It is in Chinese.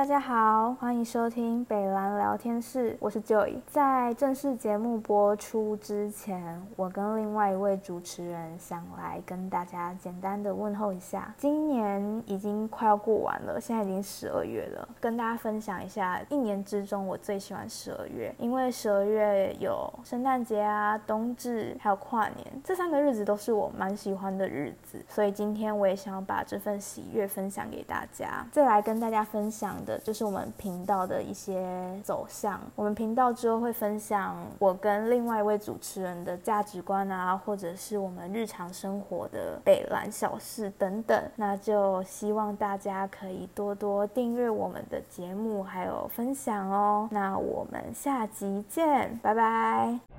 大家好，欢迎收听北兰聊天室，我是 Joy。在正式节目播出之前，我跟另外一位主持人想来跟大家简单的问候一下。今年已经快要过完了，现在已经十二月了，跟大家分享一下一年之中我最喜欢十二月，因为十二月有圣诞节啊、冬至还有跨年，这三个日子都是我蛮喜欢的日子，所以今天我也想要把这份喜悦分享给大家。再来跟大家分享就是我们频道的一些走向。我们频道之后会分享我跟另外一位主持人的价值观啊，或者是我们日常生活的北兰小事等等。那就希望大家可以多多订阅我们的节目，还有分享哦。那我们下集见，拜拜。